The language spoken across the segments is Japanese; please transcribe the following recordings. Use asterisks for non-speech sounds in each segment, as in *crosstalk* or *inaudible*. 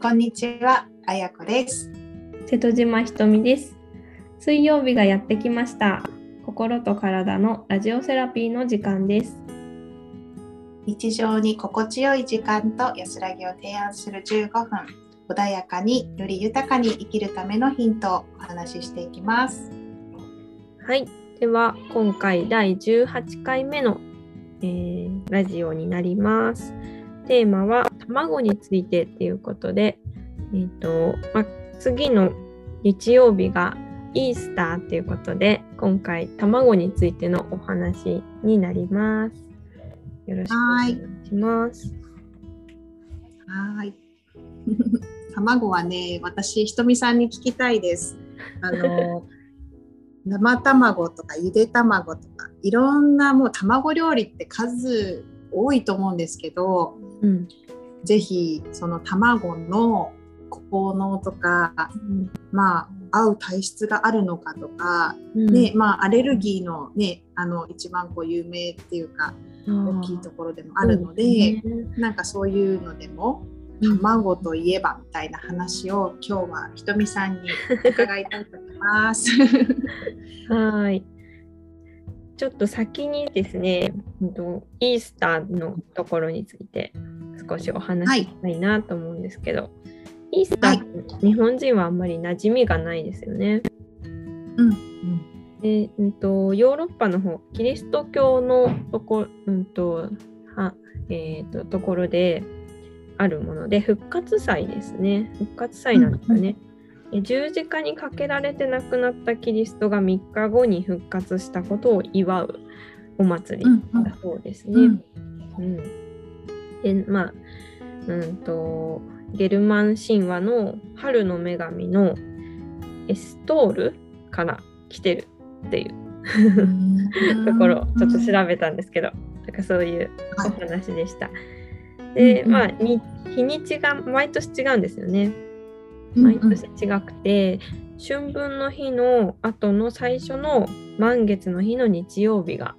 こんにちは、あやこです。瀬戸島ひとみです。水曜日がやってきました。心と体のラジオセラピーの時間です。日常に心地よい時間と安らぎを提案する15分、穏やかにより豊かに生きるためのヒントをお話ししていきます。はい。では、今回第18回目の、えーラジオになります。テーマは卵についてっていうことで、えっ、と、まあ、次の日曜日がイースターっていうことで、今回卵についてのお話になります。よろしくお願いします。はーい。*laughs* 卵はね、私、ひとみさんに聞きたいです。あの、*laughs* 生卵とかゆで卵とか、いろんなもう卵料理って数多いと思うんですけど、うん。ぜひその卵の効能とか、まあ、合う体質があるのかとか、うんねまあ、アレルギーの,、ね、あの一番こう有名っていうか大きいところでもあるので、なんかそういうのでも卵といえばみたいな話を今日はひとみさんに伺いたいと思います。*laughs* はい。ちょっと先にですね、イースターのところについて少しお話ししたいなと思うんですけど、イースターって日本人はあんまり馴染みがないですよね。うんでうん、とヨーロッパの方、キリスト教のとこ,、うんとはえー、とところであるもので、復活祭ですね。復活祭なんですよね。え十字架にかけられて亡くなったキリストが3日後に復活したことを祝うお祭りだそうですね。うんうんでまあうんとゲルマン神話の春の女神のエストールから来てるっていう。*laughs* ところをちょっと調べたんですけど、なんかそういうお話でした。で、うんうん。まあに日にちが毎年違うんですよね。うん毎年違くて、春分の日の後の最初の満月の日の日曜日が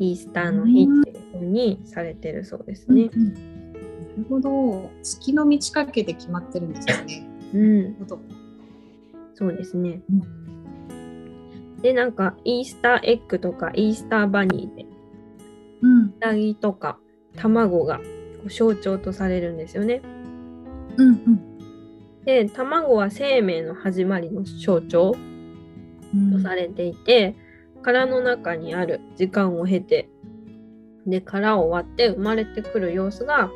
イースターの日っていうにされてるそうですね。うんうんなるほど月の満ち欠けで決まってるんですよね。うんそうですねう。で、なんかイースターエッグとかイースターバニーで、うんうさぎとか卵が象徴とされるんですよね。うんうんで、卵は生命の始まりの象徴うんとされていて、殻の中にある時間を経て、で、殻を割って生まれてくる様子が、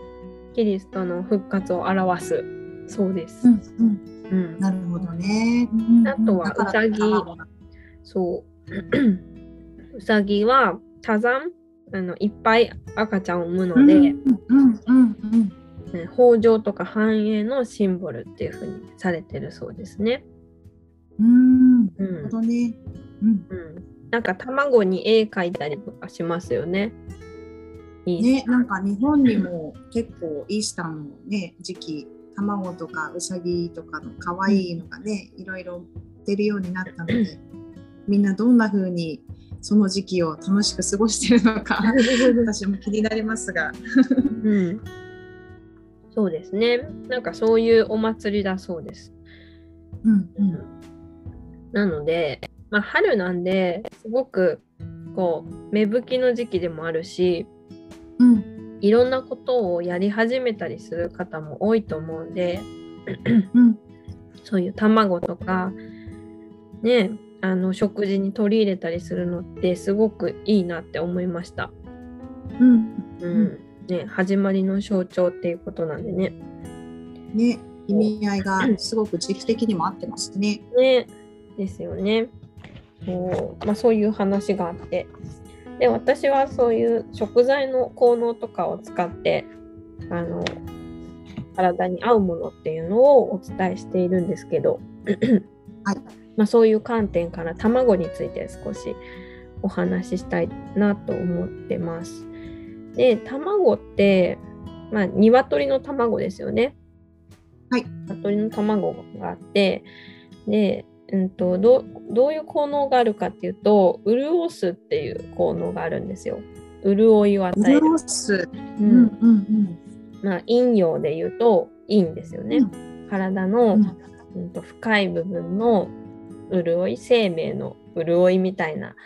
キリストの復活を表すそうです。うんうんうんなるほどね。あとはうさぎそう。うさぎは *clears throat* 多産？あのいっぱい赤ちゃんを産むので、うんうんうんうんね豊穣とか繁栄のシンボルっていうふうにされてるそうですね。うん。なうるんほどね。うん。うん、なんか卵に絵描いたりとかしますよね。ね、なんか日本にも結構イースターのね時期卵とかうさぎとかの可愛いのがね、いろいろ出るようになったので、みんなどんな風にその時期を楽しく過ごしてるのか *laughs* 私も気になりますが。うん、そうですね。なんかそういうお祭りだそうです。うんうんなので、まあ、春なんですごくこう芽吹きの時期でもあるしうんいろんなことをやり始めたりする方も多いと思うんでうんそういう卵とかねあの食事に取り入れたりするのってすごくいいなって思いました。うんうんね、始まりの象徴っていうことなんでね。ね意味合いがすごく時期的にも合ってますね。ねですよね。そうまあ、そういう話があってで私はそういう食材の効能とかを使ってあの体に合うものっていうのをお伝えしているんですけど、はいまあ、そういう観点から卵について少しお話ししたいなと思ってます。で卵って、まあ、鶏の卵ですよね。はい。鶏の卵があってでうんと、どうどういう効能があるかっていうと潤すっていう効能があるんですよ。潤いを与える。潤す。ううんんうんまあ、陰陽で言うといいんですよね。体の、うん、と深い部分の潤い生命の潤いみたいな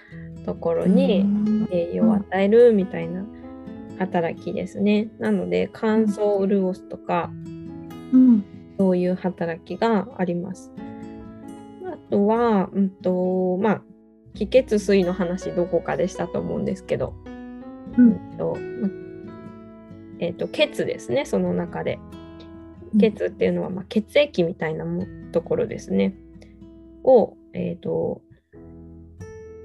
ところに栄養を与えるみたいな働きですね。なので乾燥を潤すとか、うん、そういう働きがあります。あとは、うんとまあ、気血水の話どこかでしたと思うんですけど、うんとえーと、血ですねその中で。血っていうのは、まあ、血液みたいなところですね。を、えーと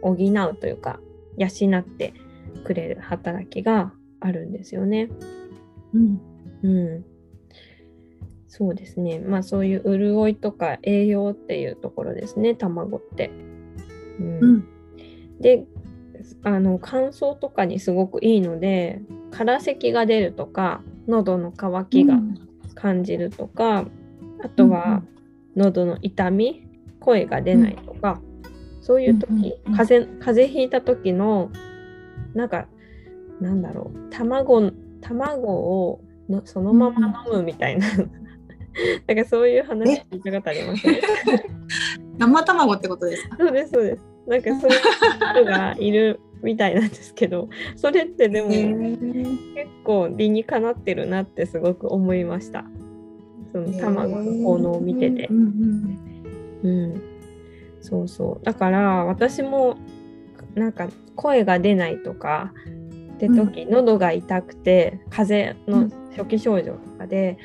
補うというか養ってくれる働きがあるんですよね。うん、うん、そうですね。まあそういう潤いとか栄養っていうところですね。卵って。うん、うん、であの乾燥とかにすごくいいので空咳が出るとか喉の渇きが感じるとか、うん、あとは喉の痛み声が出ないとか、うん、そういう時、風邪風邪ひいた時のなんかなんだろう卵卵をのそのまま飲むみたいな、うん、*laughs* なんかそういう話聞いたことありますね。*laughs* 生卵ってことですか？そうですそうです。なんかそういう人がいるみたいなんですけど *laughs* それってでも結構理にかなってるなってすごく思いました。その卵の効能を見てて。うん、そうそうだから私もなんか声が出ないとかって時、うん、喉が痛くて風邪の初期症状とかで、うん、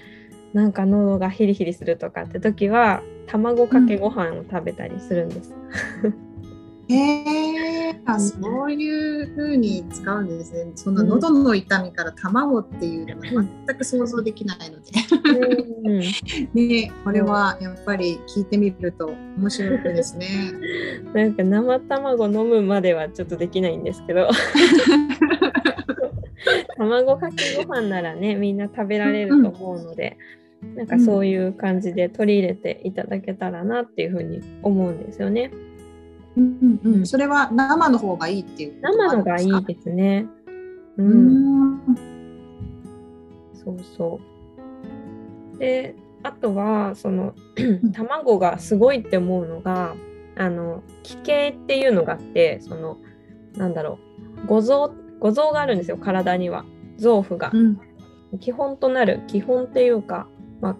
なんか喉がヒリヒリするとかって時は卵かけご飯を食べたりするんです。へえー、そういうふうに使うんですね。その喉の痛みから卵っていうのは全く想像できないので。うん、*laughs* ねこれはやっぱり聞いてみると面白いですね。*laughs* なんか生卵飲むまではちょっとできないんですけど。*laughs* *laughs* 卵かけご飯ならねみんな食べられると思うので、うん、なんかそういう感じで取り入れていただけたらなっていうふうに思うんですよね。うんうん、それは生の方がいいっていう生のがいいですね。うん。うそうそう。で、あとはその卵がすごいって思うのが、あの気形っていうのがあって、そのなんだろう、五臓五臓があるんですよ体には。臓腑が、うん、基本となる基本っていうか、まあ、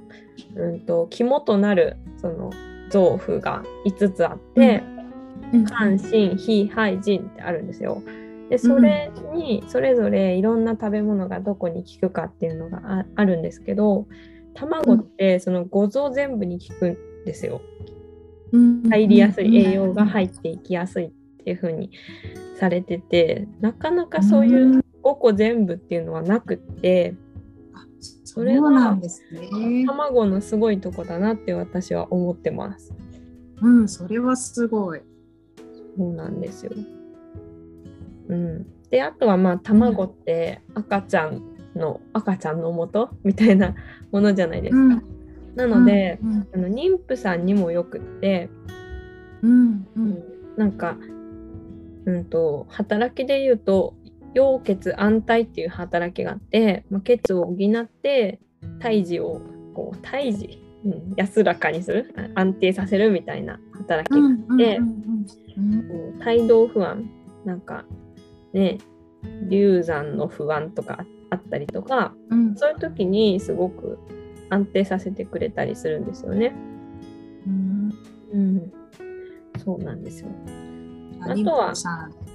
うんと肝となるその臓腑が5つあって、うん。関心非肺腎ってあるんですよ。でそれにそれぞれいろんな食べ物がどこに効くかっていうのがあるんですけど卵ってその五臓全部に効くんですよ。入りやすい栄養が入っていきやすいっていう風にされててなかなかそういう5個全部っていうのはなくってそれは卵のすごいとこだなって私は思ってます。うん、それはすごい。そうなんですよ。うん、であとはまあ卵って赤ちゃんの赤ちゃんの元みたいなものじゃないですか。うん、なので、うんうん、あの妊婦さんにもよくって、うんうん、なんか、うんと、働きで言うと陽血安泰っていう働きがあって、まあ、血を補って胎児をこう胎児、うん、安らかにする安定させるみたいな働きがあって、うんうんうん帯同不安なんかね流産の不安とかあったりとか、うん、そういう時にすごく安定させてくれたりするんですよね。うん、うん、そうなんですよ。あとは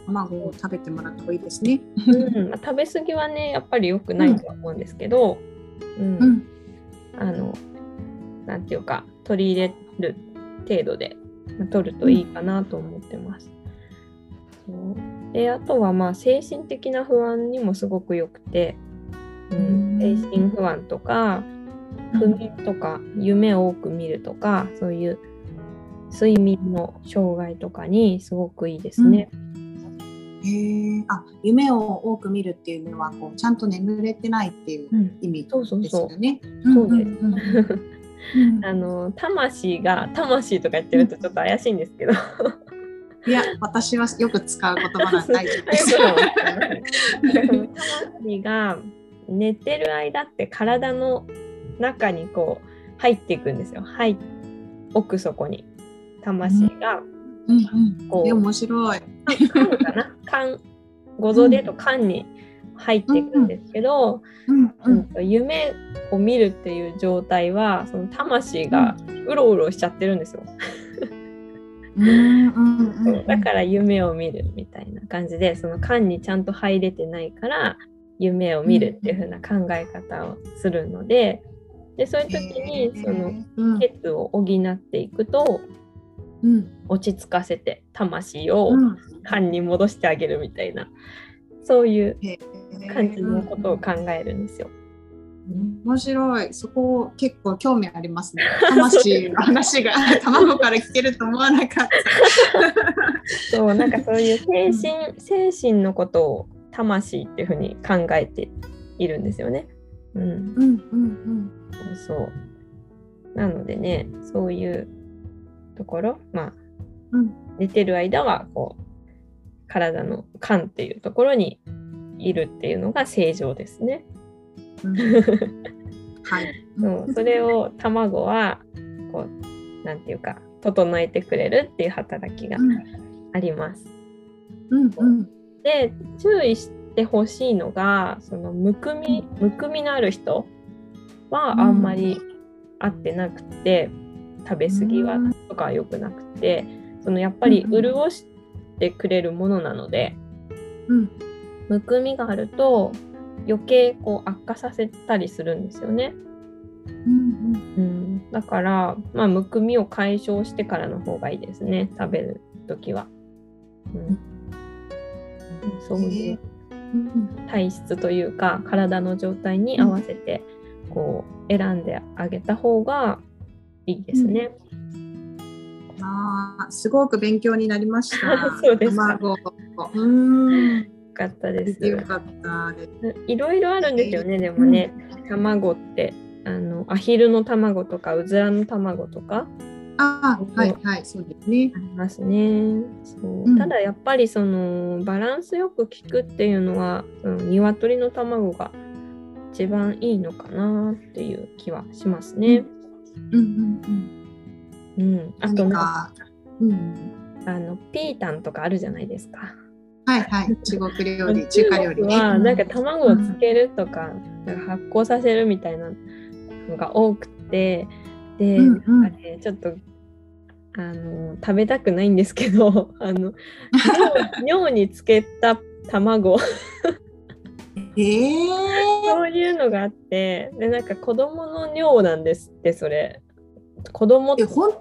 卵を食べてもらった方がいいですね。うんまあ、食べ過ぎはねやっぱり良くないとは思うんですけど、うん、うん、あのなんていうか取り入れる程度で取るといいかなと思ってます。そうであとはまあ精神的な不安にもすごくよくて、うん、精神不安とか不眠とか夢を多く見るとかそういう睡眠の障害とかにすごくいいですね。うんへえあ夢を多く見るっていうのはこうちゃんと眠れてないっていう意味ですよね。そうです。*laughs* あの魂が魂とか言ってるとちょっと怪しいんですけど *laughs* いや私はよく使う言葉なんで大丈夫です。*laughs* 魂が寝てる間って体の中にこう入っていくんですよ。はい奥底に魂がうんうん。こうえ、面白い。缶かな？*laughs* 缶ご存でと缶に入っていくんですけど、うんううんん。と夢を見るっていう状態はその魂がうろうろしちゃってるんですよ。うんうんうんうん。だから夢を見るみたいな感じでその缶にちゃんと入れてないから夢を見るっていう風な考え方をするのででそういう時にそのうんケツを補っていくとうん落ち着かせて魂をうん。缶に戻してあげるみたいなそういう感じのことを考えるん。ですよ。面白い。そこ結構興味ありますね。魂の話が卵から聞けると思わなかった。そうなん。かそういう精神精神のことを魂っていう風に考えているん。ですよね。うん、うん。うん。そうそう。なのでね、そういうところ、まあ、うん寝てる間は、こう、体の肝っていうところにいるっていうのが正常ですね。うん。*laughs* はい。そうそれを卵は、こう、なんていうか、整えてくれるっていう働きがうんあります。うんうんで、注意してほしいのが、そのむくみ、むくみのある人はあんまり合ってなくて、食べ過ぎはうんとかは良くなくて、そのやっぱりうんうん。潤してくれるものなので、うん。むくみがあると余計こう悪化させたりするんですよね。うんうん、だから、まあ、むくみを解消してからの方がいいですね、食べるときは。うん、そういううん体質というか体の状態に合わせてこう選んであげた方がいいですね。ああ、すごく勉強になりました。*laughs* そうですか卵。うん。よかったです。よかったです。いろいろあるんですよね、でもね、卵ってあのアヒルの卵とかうずらの卵とかああ、はいはい、そうですねあ。りますね。そううんただやっぱりそのバランスよく効くっていうのはその鶏の卵が一番いいのかなっていう気はしますね。うんうんうん。うん、あと何なか、うん。あのピータンとかあるじゃないですか。はいはい、中国料理、中華料理ね。はなんか卵をつけるとか,、なんか発酵させるみたいなのが多くてで、うんうん。なんかねちょっとあの食べたくないんですけど *laughs* あの *laughs* 尿尿につけた卵。ええそういうのがあってでなんか子供の尿なんですってそれ子供え、ほん、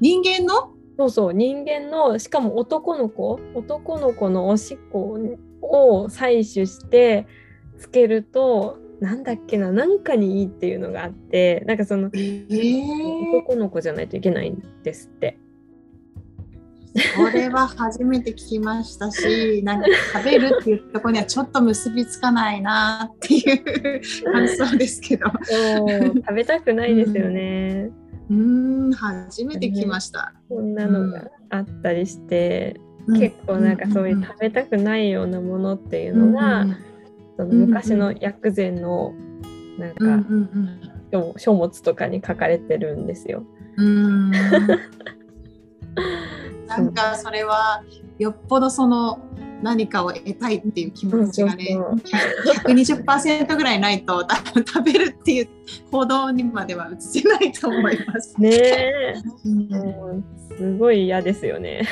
人間の？そうそう人間のしかも男の子男の子のおしっこを採取してつけるとなんだっけななんかにいいっていうのがあってなんかそのええ男の子じゃないといけないんですって。これは初めて聞きましたし、*laughs* なんか食べるっていうところにはちょっと結びつかないなっていう感想ですけど。*laughs* 食べたくないですよね。うーん、初めて聞きました。こんなのがあったりして、結構なんかそういう食べたくないようなものっていうのが、うんその昔の薬膳のなんうんかうん書書物とかに書かれてるんですよ。うん *laughs* なんかそれはよっぽどその何かを得たいっていう気持ちがねそうそう120%ぐらいないと食べるっていう行動にまでは移せないと思います。ねえ、うんもうすごい嫌ですよね。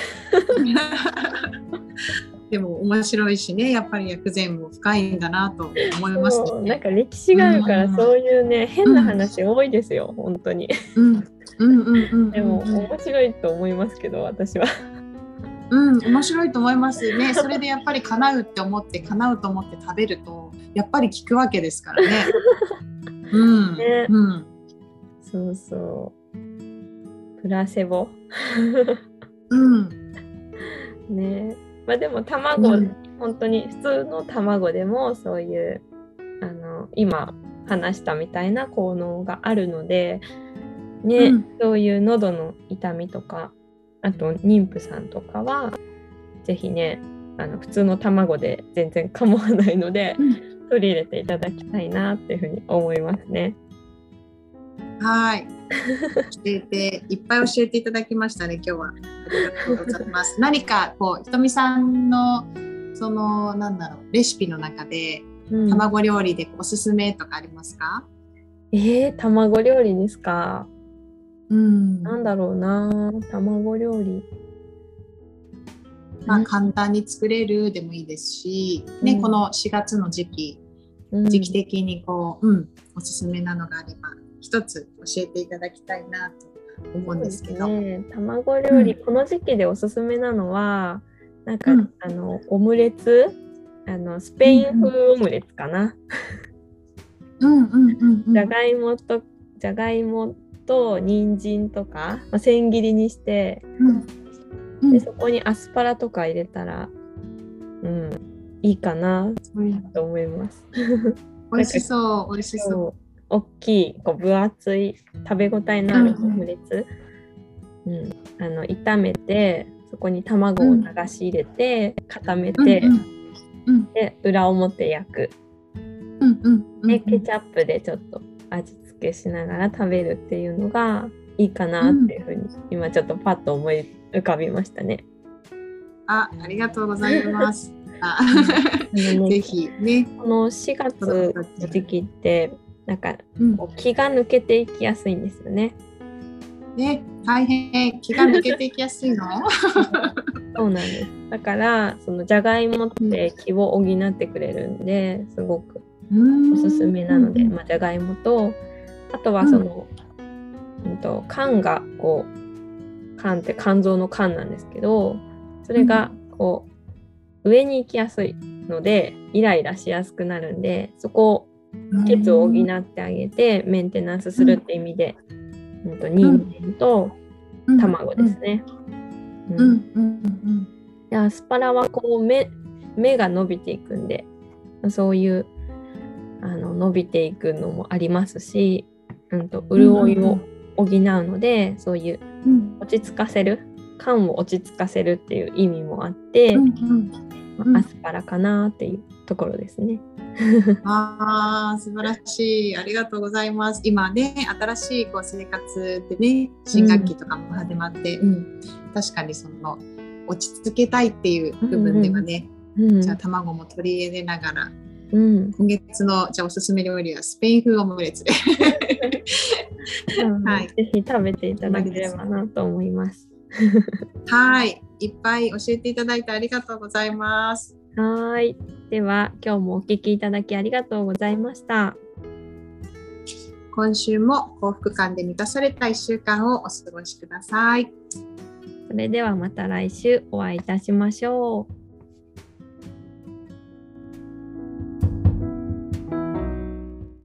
でも面白いしねやっぱり薬膳も深いんだなと思いますそうなんね。か歴史があるからうんそういうね、変な話多いですよ本当に。うんうんうんうんでもうん面白いと思いますけど私は。うん、面白いと思いますね。それでやっぱり叶うって思って叶うと思って食べるとやっぱり効くわけですからね。*laughs* うん、ねうん、そうそう。プラセボ。*laughs* うん、ねまあでも卵、うん本当に普通の卵でもそういうあの今話したみたいな効能があるので、ねうんそういう喉の痛みとかあと妊婦さんとかはぜひねあの普通の卵で全然構わないので、うん取り入れていただきたいなっていうふうに思いますね。はい。教えて、いっぱい教えていただきましたね、今日は。ありがとうございます。*laughs* 何か、こう、ひとみさんの、その、なんだろう、レシピの中で、うん卵料理でおすすめとかありますか？えー、卵料理ですか。うん。なんだろうな。卵料理。まあ、簡単に作れるでもいいですし、ね、うんこの4月の時期、うん時期的にこう、うん、おすすめなのがあれば、一つ教えていただきたいなと思うんですけど。ね、卵料理、うこの時期でおすすめなのはなんか、うんあのオムレツ？あのスペイン風オムレツかな、うんうんうんうん。*laughs* じゃがいもとじゃがいもと人参とか、まあ、千切りにしてうん。うん。でそこにアスパラとか入れたらうんいいかなうんと思います。*laughs* 美味しそう、美味しそう。大きいこう分厚い食べ応えのあるオムレツ、うん。あの炒めてそこに卵を流し入れて、固めて、うんうん。で裏表焼く。うんうんうんでケチャップでちょっと味付けしながら食べるっていうのがいいかなっていうふうに、今ちょっとパッと思い浮かびましたね。あ、ありがとうございます。*laughs* ぜひね。この4月の時期ってなんか気が抜けていきやすいんですよね。ね、大変気が抜けていきやすいの？*laughs* そうなんです。だからそのじゃがいもって気を補ってくれるんですごくおすすめなので、うんまあ、じゃがいもとあとはその、うん、と肝がこう肝って肝臓の肝なんですけどそれがこう上に行きやすいのでイライラしやすくなるんでそこを血を補ってあげてメンテナンスするって意味で、うん、と人参と卵ですね。うん。うん。うん。うん。でアスパラはこう目目が伸びていくんでそういうあの伸びていくのもありますし、うん、と潤いを補うので、そういううん。落ち着かせる肝を落ち着かせるっていう意味もあって、うんうん。うん。アスパラかなっていうところですね。*laughs* ああ、素晴らしい。ありがとうございます。今ね、新しいこう生活でね、新学期とかも始まって、うん、確かにその落ち着けたいっていう部分ではね、うん。じゃあ卵も取り入れながら、うん今月のじゃあおすすめ料理はスペイン風オムレツで。はいぜひ食べていただければなと思います。はい、いっぱい教えていただいてありがとうございます。はーい。では今日もお聞きいただきありがとうございました。今週も幸福感で満たされた1週間をお過ごしください。それではまた来週お会いいたしましょう。